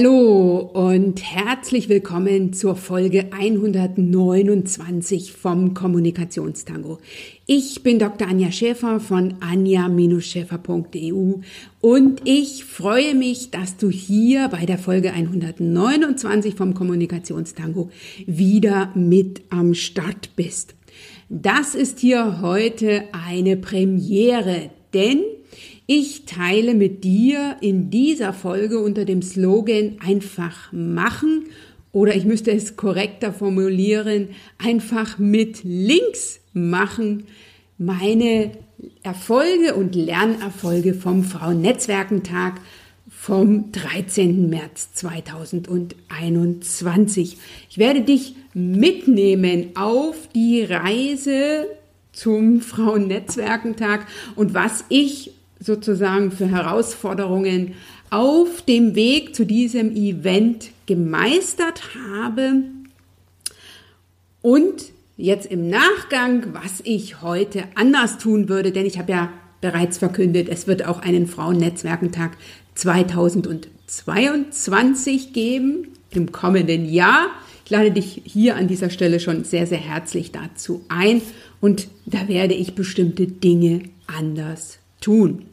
Hallo und herzlich willkommen zur Folge 129 vom Kommunikationstango. Ich bin Dr. Anja Schäfer von anja-schäfer.eu und ich freue mich, dass du hier bei der Folge 129 vom Kommunikationstango wieder mit am Start bist. Das ist hier heute eine Premiere, denn ich teile mit dir in dieser Folge unter dem Slogan einfach machen oder ich müsste es korrekter formulieren, einfach mit Links machen meine Erfolge und Lernerfolge vom Frauennetzwerkentag vom 13. März 2021. Ich werde dich mitnehmen auf die Reise zum Frauennetzwerkentag und was ich sozusagen für Herausforderungen auf dem Weg zu diesem Event gemeistert habe und jetzt im Nachgang, was ich heute anders tun würde, denn ich habe ja bereits verkündet, es wird auch einen Frauennetzwerkentag 2022 geben im kommenden Jahr. Ich lade dich hier an dieser Stelle schon sehr, sehr herzlich dazu ein und da werde ich bestimmte Dinge anders tun.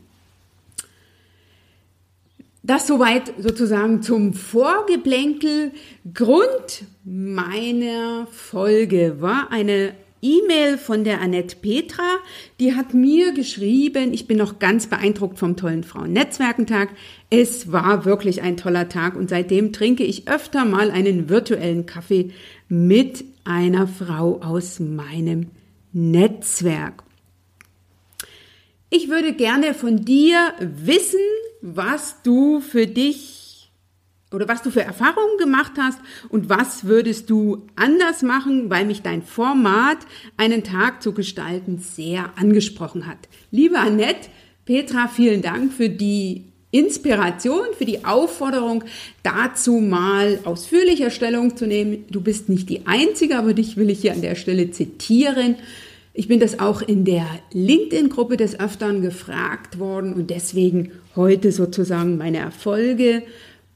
Das soweit sozusagen zum Vorgeblänkel. Grund meiner Folge war eine E-Mail von der Annette Petra. Die hat mir geschrieben, ich bin noch ganz beeindruckt vom tollen Frauen-Netzwerkentag. Es war wirklich ein toller Tag und seitdem trinke ich öfter mal einen virtuellen Kaffee mit einer Frau aus meinem Netzwerk. Ich würde gerne von dir wissen, was du für dich oder was du für Erfahrungen gemacht hast und was würdest du anders machen, weil mich dein Format, einen Tag zu gestalten, sehr angesprochen hat. Liebe Annette, Petra, vielen Dank für die Inspiration, für die Aufforderung, dazu mal ausführlicher Stellung zu nehmen. Du bist nicht die Einzige, aber dich will ich hier an der Stelle zitieren. Ich bin das auch in der LinkedIn-Gruppe des Öfteren gefragt worden und deswegen heute sozusagen meine Erfolge,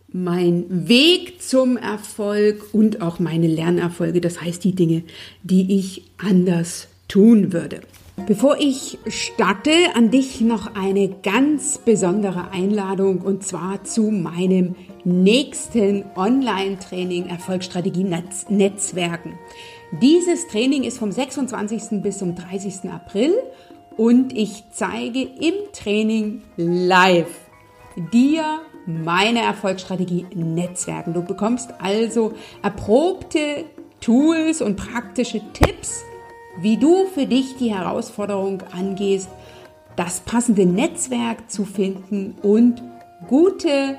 mein Weg zum Erfolg und auch meine Lernerfolge, das heißt die Dinge, die ich anders tun würde. Bevor ich starte, an dich noch eine ganz besondere Einladung und zwar zu meinem nächsten Online-Training Erfolgsstrategie Netzwerken. Dieses Training ist vom 26. bis zum 30. April und ich zeige im Training live dir meine Erfolgsstrategie Netzwerken. Du bekommst also erprobte Tools und praktische Tipps, wie du für dich die Herausforderung angehst, das passende Netzwerk zu finden und gute,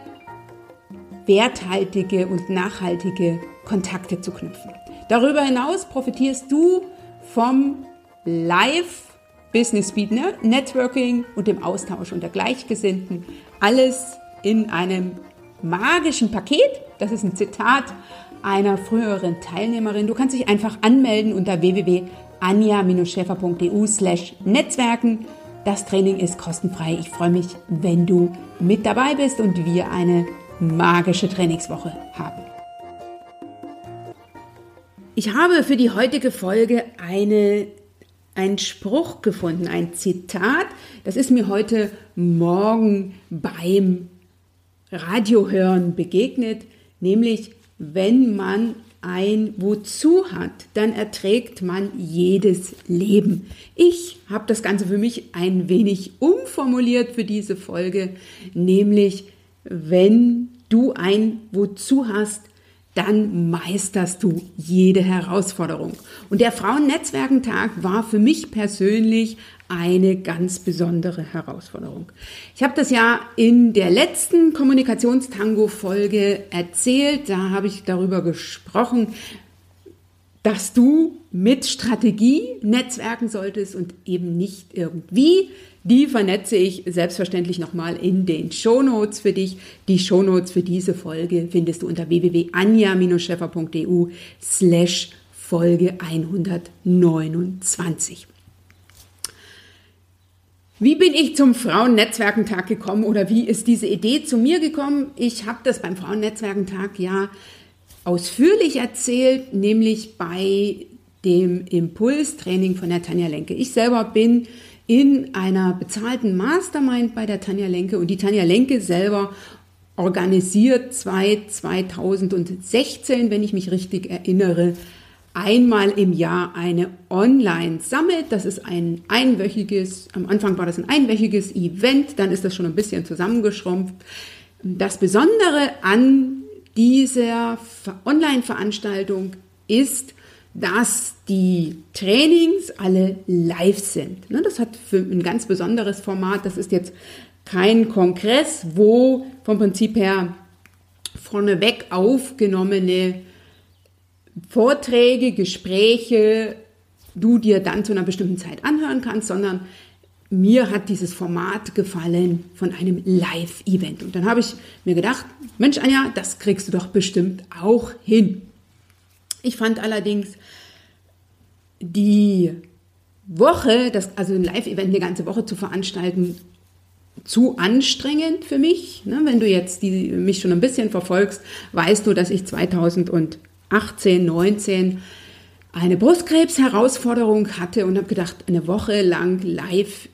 werthaltige und nachhaltige Kontakte zu knüpfen. Darüber hinaus profitierst du vom Live Business Speed Networking und dem Austausch unter Gleichgesinnten. Alles in einem magischen Paket. Das ist ein Zitat einer früheren Teilnehmerin. Du kannst dich einfach anmelden unter www.anja-schäfer.eu slash Netzwerken. Das Training ist kostenfrei. Ich freue mich, wenn du mit dabei bist und wir eine magische Trainingswoche haben. Ich habe für die heutige Folge eine, einen Spruch gefunden, ein Zitat. Das ist mir heute Morgen beim Radiohören begegnet, nämlich wenn man ein Wozu hat, dann erträgt man jedes Leben. Ich habe das Ganze für mich ein wenig umformuliert für diese Folge, nämlich wenn du ein Wozu hast, dann meisterst du jede Herausforderung. Und der Frauennetzwerkentag war für mich persönlich eine ganz besondere Herausforderung. Ich habe das ja in der letzten Kommunikationstango-Folge erzählt. Da habe ich darüber gesprochen, dass du mit Strategie netzwerken solltest und eben nicht irgendwie. Die vernetze ich selbstverständlich nochmal in den Shownotes für dich. Die Shownotes für diese Folge findest du unter www.anja-scheffer.eu slash Folge 129. Wie bin ich zum Frauennetzwerkentag gekommen oder wie ist diese Idee zu mir gekommen? Ich habe das beim Frauennetzwerkentag ja ausführlich erzählt, nämlich bei dem Impulstraining von der Tanja Lenke. Ich selber bin in einer bezahlten Mastermind bei der Tanja Lenke und die Tanja Lenke selber organisiert seit 2016, wenn ich mich richtig erinnere, einmal im Jahr eine Online-Summit. Das ist ein einwöchiges, am Anfang war das ein einwöchiges Event, dann ist das schon ein bisschen zusammengeschrumpft. Das Besondere an dieser Online-Veranstaltung ist, dass die Trainings alle live sind. Ne, das hat für ein ganz besonderes Format. Das ist jetzt kein Kongress, wo vom Prinzip her vorneweg aufgenommene Vorträge, Gespräche du dir dann zu einer bestimmten Zeit anhören kannst, sondern mir hat dieses Format gefallen von einem Live-Event. Und dann habe ich mir gedacht, Mensch Anja, das kriegst du doch bestimmt auch hin. Ich fand allerdings die Woche, das, also ein Live-Event eine ganze Woche zu veranstalten, zu anstrengend für mich. Ne, wenn du jetzt die, mich schon ein bisschen verfolgst, weißt du, dass ich 2018, 19 eine Brustkrebs-Herausforderung hatte und habe gedacht, eine Woche lang live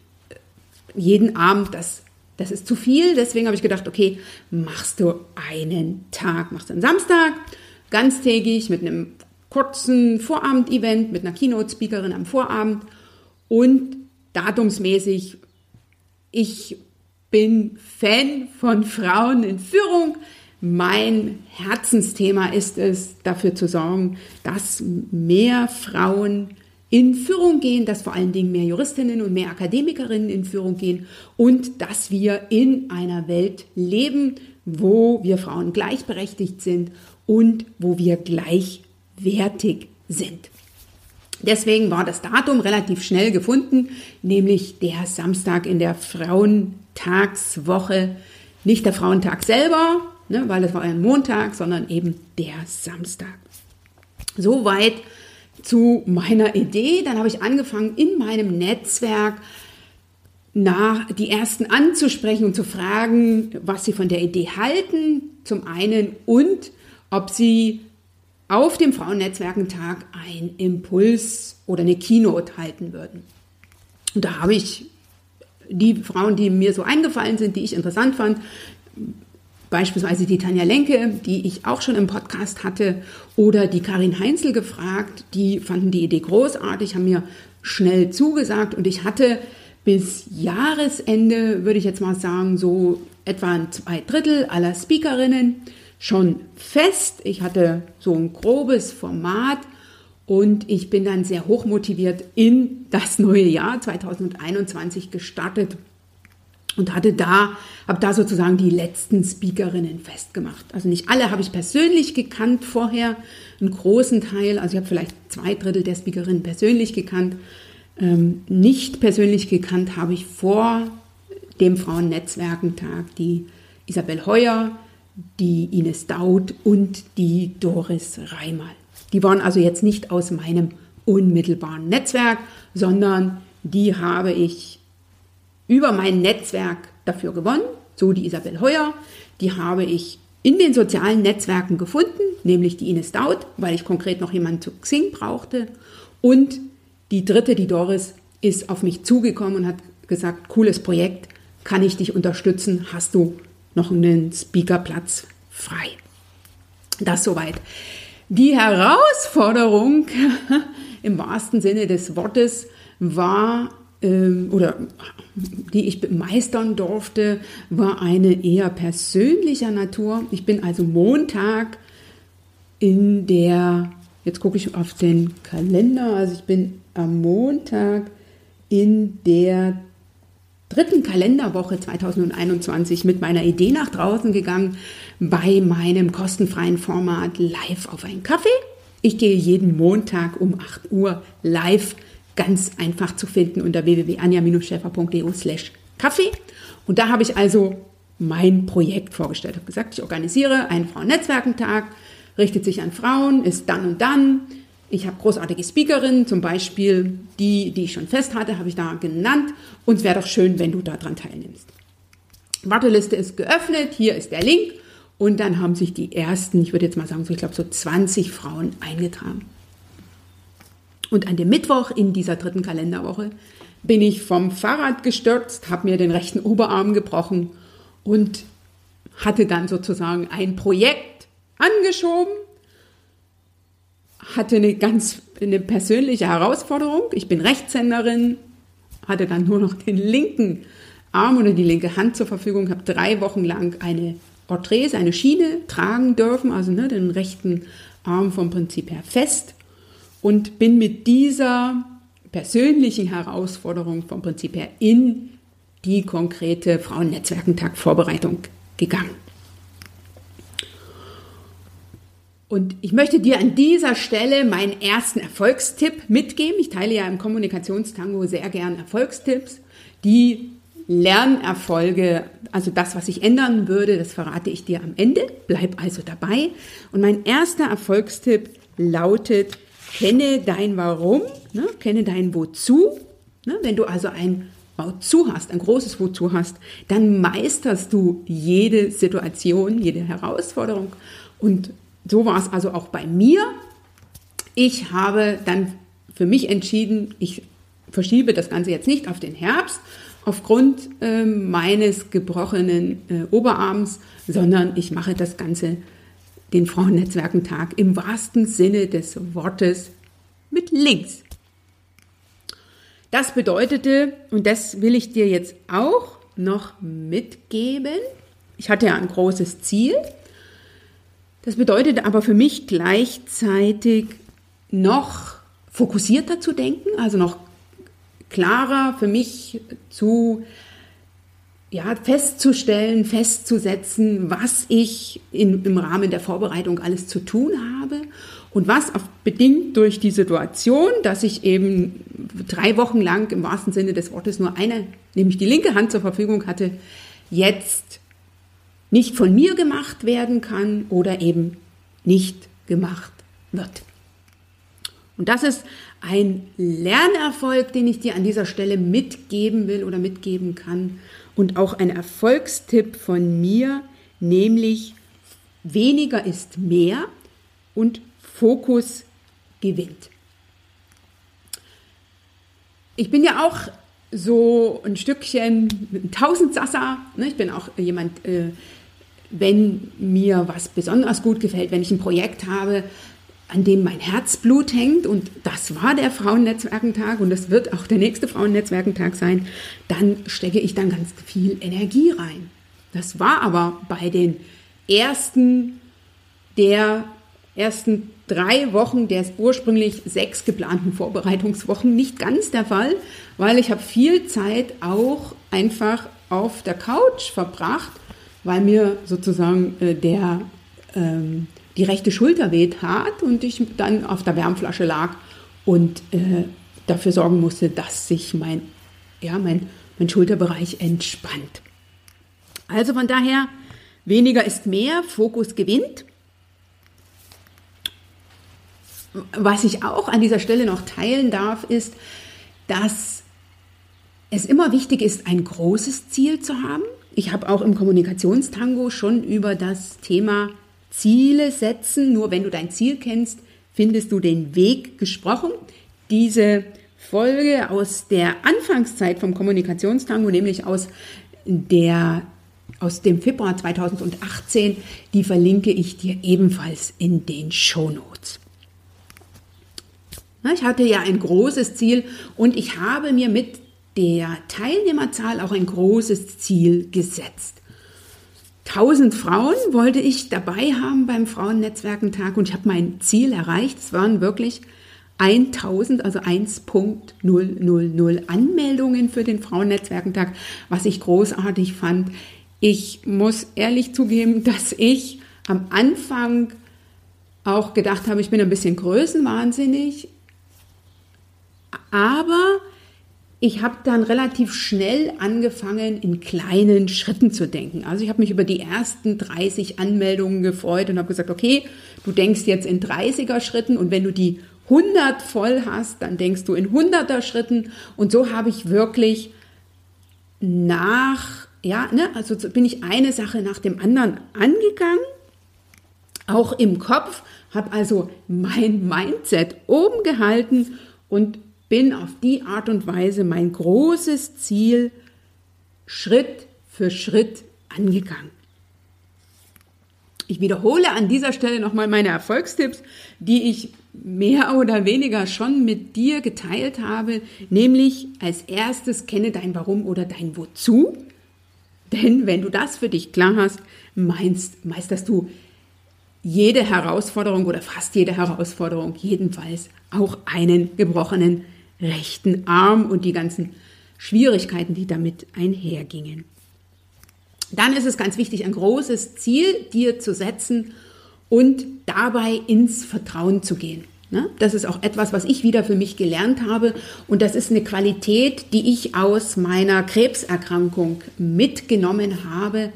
jeden Abend, das, das ist zu viel. Deswegen habe ich gedacht, okay, machst du einen Tag, machst du einen Samstag, ganztägig mit einem kurzen Vorabend-Event, mit einer Keynote-Speakerin am Vorabend und datumsmäßig, ich bin Fan von Frauen in Führung. Mein Herzensthema ist es, dafür zu sorgen, dass mehr Frauen in Führung gehen, dass vor allen Dingen mehr Juristinnen und mehr Akademikerinnen in Führung gehen und dass wir in einer Welt leben, wo wir Frauen gleichberechtigt sind und wo wir gleichwertig sind. Deswegen war das Datum relativ schnell gefunden, nämlich der Samstag in der Frauentagswoche. Nicht der Frauentag selber, ne, weil es war ein Montag, sondern eben der Samstag. Soweit zu meiner Idee. Dann habe ich angefangen, in meinem Netzwerk nach die ersten anzusprechen und zu fragen, was sie von der Idee halten, zum einen und ob sie auf dem Frauennetzwerkentag ein Impuls oder eine Keynote halten würden. Und da habe ich die Frauen, die mir so eingefallen sind, die ich interessant fand, beispielsweise die Tanja Lenke, die ich auch schon im Podcast hatte, oder die Karin Heinzel gefragt. Die fanden die Idee großartig, haben mir schnell zugesagt und ich hatte bis Jahresende, würde ich jetzt mal sagen, so etwa zwei Drittel aller Speakerinnen schon fest. Ich hatte so ein grobes Format und ich bin dann sehr hoch motiviert in das neue Jahr 2021 gestartet und hatte da, habe da sozusagen die letzten Speakerinnen festgemacht. Also nicht alle habe ich persönlich gekannt vorher, einen großen Teil, also ich habe vielleicht zwei Drittel der Speakerinnen persönlich gekannt. Ähm, nicht persönlich gekannt habe ich vor dem Frauennetzwerkentag die Isabel Heuer, die Ines Daud und die Doris Reimal. Die waren also jetzt nicht aus meinem unmittelbaren Netzwerk, sondern die habe ich über mein Netzwerk dafür gewonnen, so die Isabel Heuer. Die habe ich in den sozialen Netzwerken gefunden, nämlich die Ines Daud, weil ich konkret noch jemanden zu Xing brauchte. Und die dritte, die Doris, ist auf mich zugekommen und hat gesagt, cooles Projekt, kann ich dich unterstützen, hast du noch einen Speakerplatz frei. Das soweit. Die Herausforderung im wahrsten Sinne des Wortes war oder die ich meistern durfte, war eine eher persönlicher Natur. Ich bin also Montag in der, jetzt gucke ich auf den Kalender, also ich bin am Montag in der dritten Kalenderwoche 2021 mit meiner Idee nach draußen gegangen bei meinem kostenfreien Format Live auf einen Kaffee. Ich gehe jeden Montag um 8 Uhr live, ganz einfach zu finden unter www.anja-schäfer.de slash Kaffee. Und da habe ich also mein Projekt vorgestellt. Ich habe gesagt, ich organisiere einen Frauennetzwerkentag, richtet sich an Frauen, ist dann und dann. Ich habe großartige Speakerinnen, zum Beispiel die, die ich schon fest hatte, habe ich da genannt. Und es wäre doch schön, wenn du daran teilnimmst. Warteliste ist geöffnet, hier ist der Link. Und dann haben sich die ersten, ich würde jetzt mal sagen, so, ich glaube so 20 Frauen eingetragen. Und an dem Mittwoch in dieser dritten Kalenderwoche bin ich vom Fahrrad gestürzt, habe mir den rechten Oberarm gebrochen und hatte dann sozusagen ein Projekt angeschoben, hatte eine ganz eine persönliche Herausforderung. Ich bin Rechtshänderin, hatte dann nur noch den linken Arm oder die linke Hand zur Verfügung, habe drei Wochen lang eine Orthese, eine Schiene tragen dürfen, also ne, den rechten Arm vom Prinzip her fest und bin mit dieser persönlichen Herausforderung vom Prinzip her in die konkrete Frauennetzwerkentag-Vorbereitung gegangen. Und ich möchte dir an dieser Stelle meinen ersten Erfolgstipp mitgeben. Ich teile ja im Kommunikationstango sehr gern Erfolgstipps. Die Lernerfolge, also das, was ich ändern würde, das verrate ich dir am Ende. Bleib also dabei. Und mein erster Erfolgstipp lautet, kenne dein Warum, ne? kenne dein Wozu. Ne? Wenn du also ein Wozu hast, ein großes Wozu hast, dann meisterst du jede Situation, jede Herausforderung. Und so war es also auch bei mir. Ich habe dann für mich entschieden, ich verschiebe das Ganze jetzt nicht auf den Herbst aufgrund äh, meines gebrochenen äh, Oberarms, sondern ich mache das Ganze den Frauennetzwerkentag im wahrsten Sinne des Wortes mit links. Das bedeutete, und das will ich dir jetzt auch noch mitgeben, ich hatte ja ein großes Ziel, das bedeutete aber für mich gleichzeitig noch fokussierter zu denken, also noch klarer für mich zu ja, festzustellen, festzusetzen, was ich in, im Rahmen der Vorbereitung alles zu tun habe und was auf, bedingt durch die Situation, dass ich eben drei Wochen lang im wahrsten Sinne des Wortes nur eine, nämlich die linke Hand zur Verfügung hatte, jetzt nicht von mir gemacht werden kann oder eben nicht gemacht wird. Und das ist ein Lernerfolg, den ich dir an dieser Stelle mitgeben will oder mitgeben kann und auch ein Erfolgstipp von mir, nämlich weniger ist mehr und Fokus gewinnt. Ich bin ja auch so ein Stückchen ein Tausendsasser. Ne? Ich bin auch jemand, äh, wenn mir was besonders gut gefällt, wenn ich ein Projekt habe, an dem mein Herzblut hängt, und das war der Frauennetzwerkentag und das wird auch der nächste Frauennetzwerkentag sein, dann stecke ich dann ganz viel Energie rein. Das war aber bei den ersten der ersten drei Wochen der ursprünglich sechs geplanten Vorbereitungswochen nicht ganz der Fall, weil ich habe viel Zeit auch einfach auf der Couch verbracht, weil mir sozusagen äh, der ähm, die rechte Schulter weh tat und ich dann auf der Wärmflasche lag und äh, dafür sorgen musste, dass sich mein, ja, mein, mein Schulterbereich entspannt. Also von daher, weniger ist mehr, Fokus gewinnt. Was ich auch an dieser Stelle noch teilen darf, ist, dass es immer wichtig ist, ein großes Ziel zu haben. Ich habe auch im Kommunikationstango schon über das Thema Ziele setzen. Nur wenn du dein Ziel kennst, findest du den Weg gesprochen. Diese Folge aus der Anfangszeit vom Kommunikationstango, nämlich aus der aus dem Februar 2018, die verlinke ich dir ebenfalls in den Shownotes. Ich hatte ja ein großes Ziel und ich habe mir mit der Teilnehmerzahl auch ein großes Ziel gesetzt. 1000 Frauen wollte ich dabei haben beim Frauennetzwerkentag und ich habe mein Ziel erreicht. Es waren wirklich 1000, also 1.000 Anmeldungen für den Frauennetzwerkentag, was ich großartig fand. Ich muss ehrlich zugeben, dass ich am Anfang auch gedacht habe, ich bin ein bisschen größenwahnsinnig, aber ich habe dann relativ schnell angefangen, in kleinen Schritten zu denken. Also ich habe mich über die ersten 30 Anmeldungen gefreut und habe gesagt, okay, du denkst jetzt in 30er Schritten und wenn du die 100 voll hast, dann denkst du in 100er Schritten. Und so habe ich wirklich nach, ja, ne, also bin ich eine Sache nach dem anderen angegangen, auch im Kopf, habe also mein Mindset oben gehalten und bin auf die Art und Weise mein großes Ziel Schritt für Schritt angegangen. Ich wiederhole an dieser Stelle nochmal meine Erfolgstipps, die ich mehr oder weniger schon mit dir geteilt habe, nämlich als erstes kenne dein Warum oder dein Wozu. Denn wenn du das für dich klar hast, meinst, meisterst du jede Herausforderung oder fast jede Herausforderung, jedenfalls auch einen gebrochenen rechten Arm und die ganzen Schwierigkeiten, die damit einhergingen. Dann ist es ganz wichtig, ein großes Ziel dir zu setzen und dabei ins Vertrauen zu gehen. Ne? Das ist auch etwas, was ich wieder für mich gelernt habe und das ist eine Qualität, die ich aus meiner Krebserkrankung mitgenommen habe,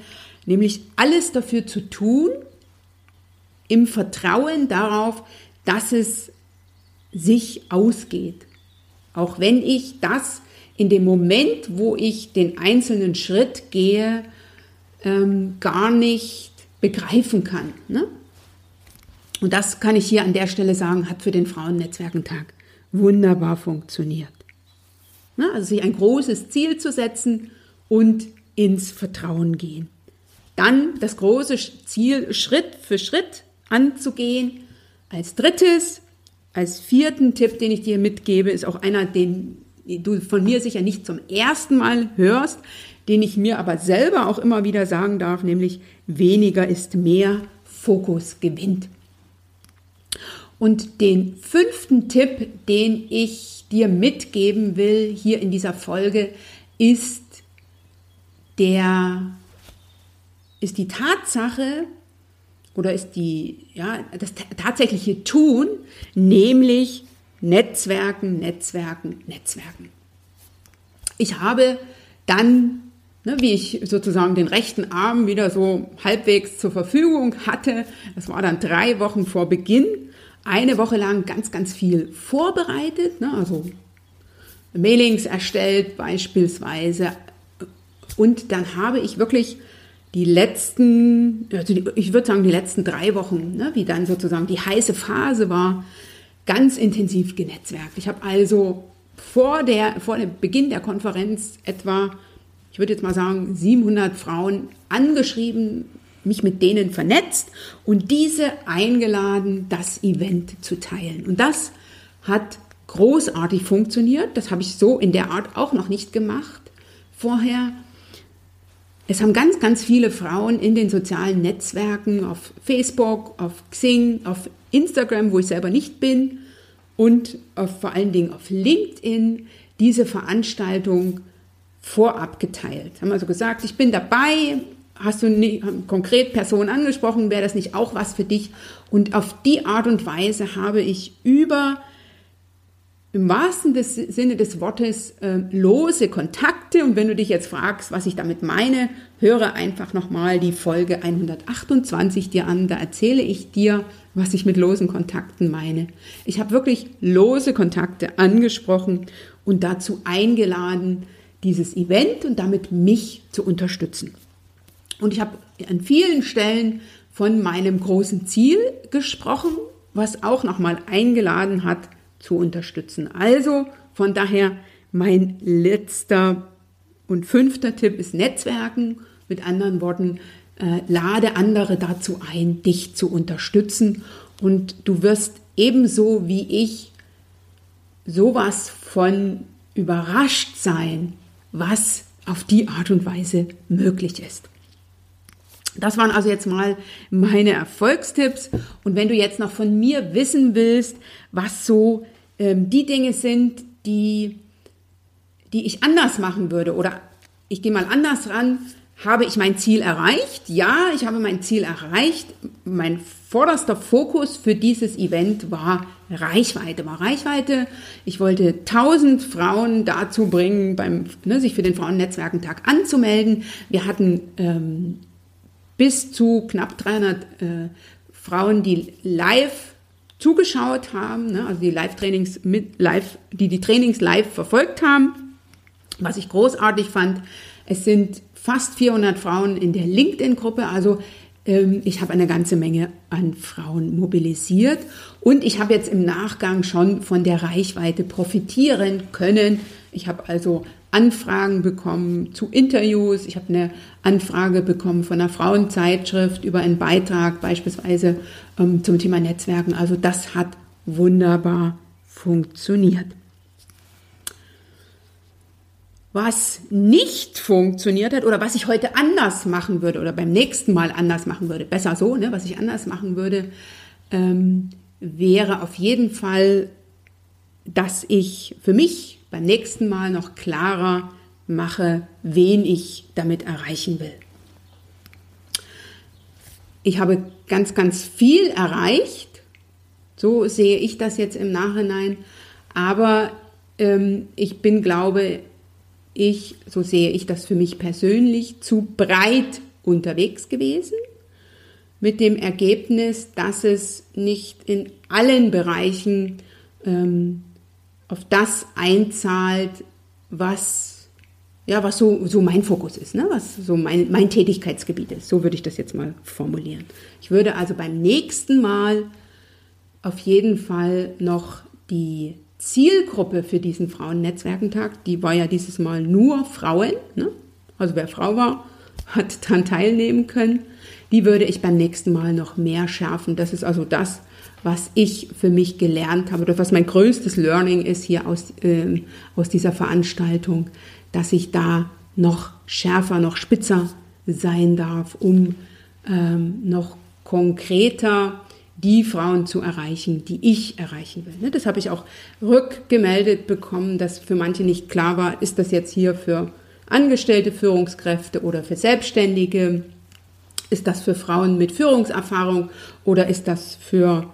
nämlich alles dafür zu tun, im Vertrauen darauf, dass es sich ausgeht. Auch wenn ich das in dem Moment, wo ich den einzelnen Schritt gehe, ähm, gar nicht begreifen kann. Ne? Und das kann ich hier an der Stelle sagen, hat für den Frauennetzwerkentag wunderbar funktioniert. Ne? Also sich ein großes Ziel zu setzen und ins Vertrauen gehen. Dann das große Ziel Schritt für Schritt anzugehen. Als drittes, als vierten Tipp, den ich dir mitgebe, ist auch einer, den du von mir sicher nicht zum ersten Mal hörst, den ich mir aber selber auch immer wieder sagen darf, nämlich weniger ist mehr, Fokus gewinnt. Und den fünften Tipp, den ich dir mitgeben will hier in dieser Folge, ist der, ist die Tatsache oder ist die, ja, das tatsächliche Tun, nämlich Netzwerken, Netzwerken, Netzwerken. Ich habe dann ne, wie ich sozusagen den rechten Arm wieder so halbwegs zur Verfügung hatte. Das war dann drei Wochen vor Beginn. Eine Woche lang ganz, ganz viel vorbereitet, ne, also Mailings erstellt beispielsweise. Und dann habe ich wirklich die letzten, also die, ich würde sagen die letzten drei Wochen, ne, wie dann sozusagen die heiße Phase war, ganz intensiv genetzwerkt. Ich habe also vor, der, vor dem Beginn der Konferenz etwa ich würde jetzt mal sagen, 700 Frauen angeschrieben, mich mit denen vernetzt und diese eingeladen, das Event zu teilen. Und das hat großartig funktioniert. Das habe ich so in der Art auch noch nicht gemacht vorher. Es haben ganz, ganz viele Frauen in den sozialen Netzwerken, auf Facebook, auf Xing, auf Instagram, wo ich selber nicht bin, und auf, vor allen Dingen auf LinkedIn diese Veranstaltung vorab geteilt. Haben also gesagt, ich bin dabei, hast du nicht, konkret Personen angesprochen, wäre das nicht auch was für dich? Und auf die Art und Weise habe ich über im wahrsten des, Sinne des Wortes äh, lose Kontakte. Und wenn du dich jetzt fragst, was ich damit meine, höre einfach nochmal die Folge 128 dir an. Da erzähle ich dir, was ich mit losen Kontakten meine. Ich habe wirklich lose Kontakte angesprochen und dazu eingeladen, dieses Event und damit mich zu unterstützen. Und ich habe an vielen Stellen von meinem großen Ziel gesprochen, was auch nochmal eingeladen hat, zu unterstützen. Also von daher mein letzter und fünfter Tipp ist Netzwerken. Mit anderen Worten, äh, lade andere dazu ein, dich zu unterstützen. Und du wirst ebenso wie ich sowas von überrascht sein, was auf die Art und Weise möglich ist. Das waren also jetzt mal meine Erfolgstipps. Und wenn du jetzt noch von mir wissen willst, was so ähm, die Dinge sind, die, die ich anders machen würde oder ich gehe mal anders ran, habe ich mein Ziel erreicht? Ja, ich habe mein Ziel erreicht. Mein vorderster Fokus für dieses Event war Reichweite. War Reichweite. Ich wollte 1000 Frauen dazu bringen, beim, ne, sich für den Frauennetzwerkentag anzumelden. Wir hatten ähm, bis zu knapp 300 äh, Frauen, die live zugeschaut haben, ne, also die Live-Trainings mit live, die die Trainings live verfolgt haben. Was ich großartig fand, es sind fast 400 Frauen in der LinkedIn-Gruppe, also ich habe eine ganze Menge an Frauen mobilisiert und ich habe jetzt im Nachgang schon von der Reichweite profitieren können. Ich habe also Anfragen bekommen zu Interviews. Ich habe eine Anfrage bekommen von einer Frauenzeitschrift über einen Beitrag beispielsweise ähm, zum Thema Netzwerken. Also das hat wunderbar funktioniert. Was nicht funktioniert hat oder was ich heute anders machen würde oder beim nächsten Mal anders machen würde, besser so, ne, was ich anders machen würde, ähm, wäre auf jeden Fall, dass ich für mich beim nächsten Mal noch klarer mache, wen ich damit erreichen will. Ich habe ganz, ganz viel erreicht. So sehe ich das jetzt im Nachhinein. Aber ähm, ich bin, glaube ich, so sehe ich das für mich persönlich, zu breit unterwegs gewesen. Mit dem Ergebnis, dass es nicht in allen Bereichen ähm, auf das einzahlt, was, ja, was so, so mein Fokus ist, ne? was so mein, mein Tätigkeitsgebiet ist. So würde ich das jetzt mal formulieren. Ich würde also beim nächsten Mal auf jeden Fall noch die Zielgruppe für diesen Frauennetzwerkentag, die war ja dieses Mal nur Frauen, ne? also wer Frau war, hat daran teilnehmen können, die würde ich beim nächsten Mal noch mehr schärfen. Das ist also das, was ich für mich gelernt habe oder was mein größtes Learning ist hier aus, äh, aus dieser Veranstaltung, dass ich da noch schärfer, noch spitzer sein darf, um ähm, noch konkreter die Frauen zu erreichen, die ich erreichen will. Ne, das habe ich auch rückgemeldet bekommen, dass für manche nicht klar war, ist das jetzt hier für angestellte Führungskräfte oder für Selbstständige, ist das für Frauen mit Führungserfahrung oder ist das für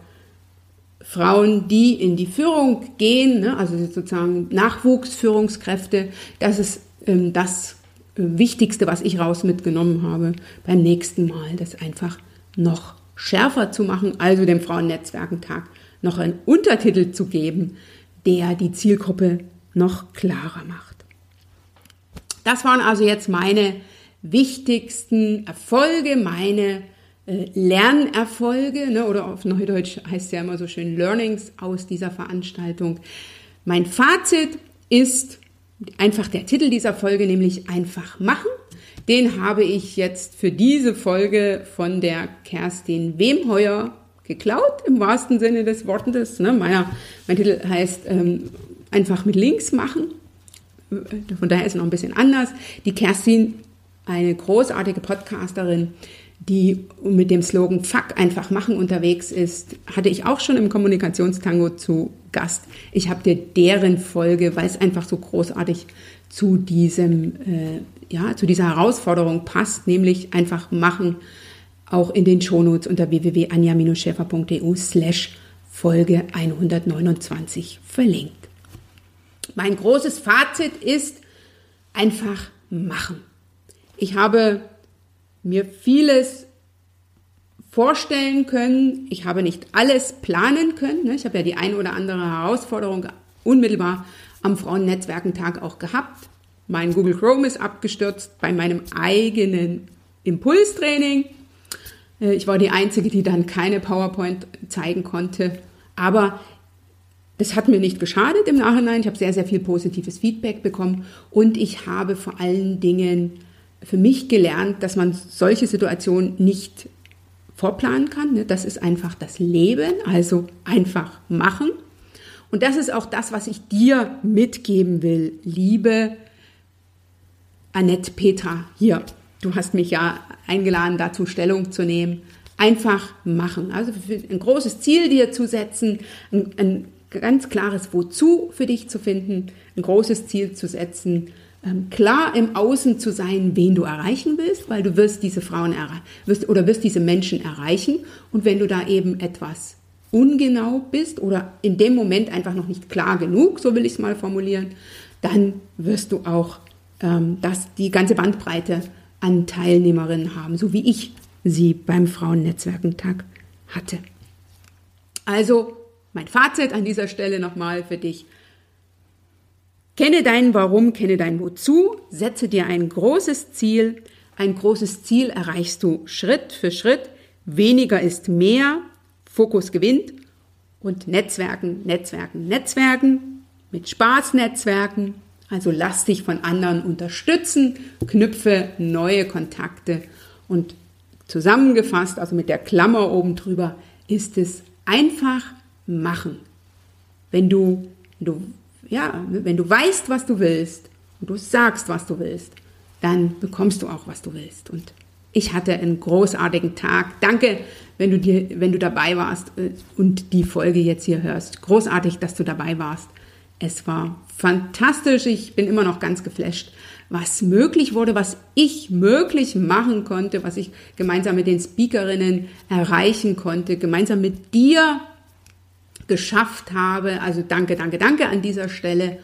Frauen, die in die Führung gehen, ne, also sozusagen Nachwuchsführungskräfte, das ist ähm, das äh, Wichtigste, was ich raus mitgenommen habe beim nächsten Mal, das einfach noch schärfer zu machen, also dem Frauennetzwerkentag noch einen Untertitel zu geben, der die Zielgruppe noch klarer macht. Das waren also jetzt meine wichtigsten Erfolge, meine äh, Lernerfolge, ne, oder auf Neudeutsch heißt es ja immer so schön Learnings aus dieser Veranstaltung. Mein Fazit ist einfach der Titel dieser Folge, nämlich einfach machen. Den habe ich jetzt für diese Folge von der Kerstin Wemheuer geklaut, im wahrsten Sinne des Wortes. Ne? Meiner, mein Titel heißt ähm, einfach mit links machen. Von daher ist es noch ein bisschen anders. Die Kerstin, eine großartige Podcasterin, die mit dem Slogan Fuck einfach machen unterwegs ist, hatte ich auch schon im Kommunikationstango zu Gast. Ich habe dir deren Folge, weil es einfach so großartig zu diesem, äh, ja, zu dieser Herausforderung passt, nämlich einfach machen, auch in den Shownotes unter www.anja-schäfer.eu slash Folge 129 verlinkt. Mein großes Fazit ist einfach machen. Ich habe mir vieles vorstellen können. Ich habe nicht alles planen können. Ne? Ich habe ja die eine oder andere Herausforderung unmittelbar am Frauennetzwerkentag auch gehabt. Mein Google Chrome ist abgestürzt bei meinem eigenen Impulstraining. Äh, ich war die Einzige, die dann keine PowerPoint zeigen konnte. Aber das hat mir nicht geschadet im Nachhinein. Ich habe sehr, sehr viel positives Feedback bekommen und ich habe vor allen Dingen für mich gelernt, dass man solche Situationen nicht vorplanen kann. Ne? Das ist einfach das Leben, also einfach machen. Und das ist auch das, was ich dir mitgeben will, liebe Annette Petra. Hier, du hast mich ja eingeladen, dazu Stellung zu nehmen. Einfach machen. Also ein großes Ziel dir zu setzen, ein, ein ganz klares Wozu für dich zu finden, ein großes Ziel zu setzen ähm, klar im Außen zu sein, wen du erreichen willst, weil du wirst diese Frauen wirst, oder wirst diese Menschen erreichen. Und wenn du da eben etwas ungenau bist oder in dem Moment einfach noch nicht klar genug, so will ich es mal formulieren, dann wirst du auch ähm, das, die ganze Bandbreite an Teilnehmerinnen haben, so wie ich sie beim Frauennetzwerkentag hatte. Also, mein Fazit an dieser Stelle nochmal für dich. Kenne dein Warum, kenne dein Wozu, setze dir ein großes Ziel. Ein großes Ziel erreichst du Schritt für Schritt. Weniger ist mehr, Fokus gewinnt und Netzwerken, Netzwerken, Netzwerken, mit Spaß Netzwerken. Also lass dich von anderen unterstützen, knüpfe neue Kontakte und zusammengefasst, also mit der Klammer oben drüber, ist es einfach machen. Wenn du, du ja, wenn du weißt, was du willst und du sagst, was du willst, dann bekommst du auch, was du willst. Und ich hatte einen großartigen Tag. Danke, wenn du dir, wenn du dabei warst äh, und die Folge jetzt hier hörst. Großartig, dass du dabei warst. Es war fantastisch. Ich bin immer noch ganz geflasht, was möglich wurde, was ich möglich machen konnte, was ich gemeinsam mit den Speakerinnen erreichen konnte, gemeinsam mit dir geschafft habe. Also danke, danke, danke an dieser Stelle.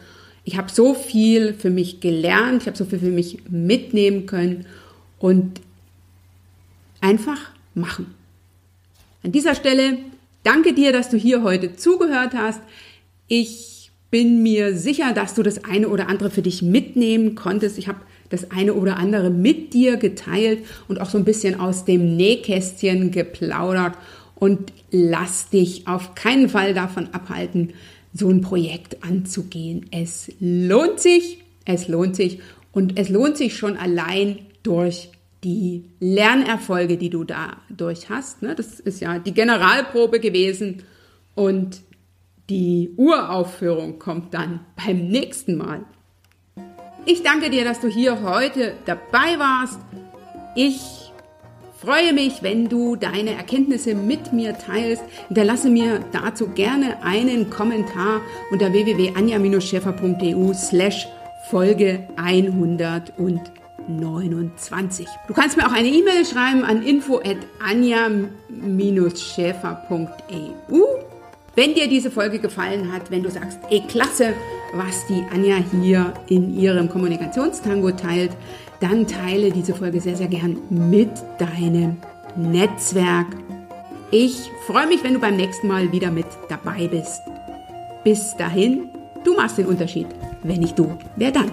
Ich habe so viel für mich gelernt, ich habe so viel für mich mitnehmen können und einfach machen. An dieser Stelle danke dir, dass du hier heute zugehört hast. Ich bin mir sicher, dass du das eine oder andere für dich mitnehmen konntest. Ich habe das eine oder andere mit dir geteilt und auch so ein bisschen aus dem Nähkästchen geplaudert und lass dich auf keinen Fall davon abhalten, so ein Projekt anzugehen. Es lohnt sich, es lohnt sich und es lohnt sich schon allein durch die Lernerfolge, die du dadurch hast. Ne? Das ist ja die Generalprobe gewesen und die Uraufführung kommt dann beim nächsten Mal. Ich danke dir, dass du hier heute dabei warst. Ich freue mich, wenn du deine Erkenntnisse mit mir teilst. Hinterlasse mir dazu gerne einen Kommentar unter www.anja-schäfer.eu slash Folge 129. Du kannst mir auch eine E-Mail schreiben an info at anja-schäfer.eu. Wenn dir diese Folge gefallen hat, wenn du sagst, ey, klasse, was die Anja hier in ihrem Kommunikationstango teilt, dann teile diese Folge sehr, sehr gern mit deinem Netzwerk. Ich freue mich, wenn du beim nächsten Mal wieder mit dabei bist. Bis dahin, du machst den Unterschied. Wenn nicht du, wer dann?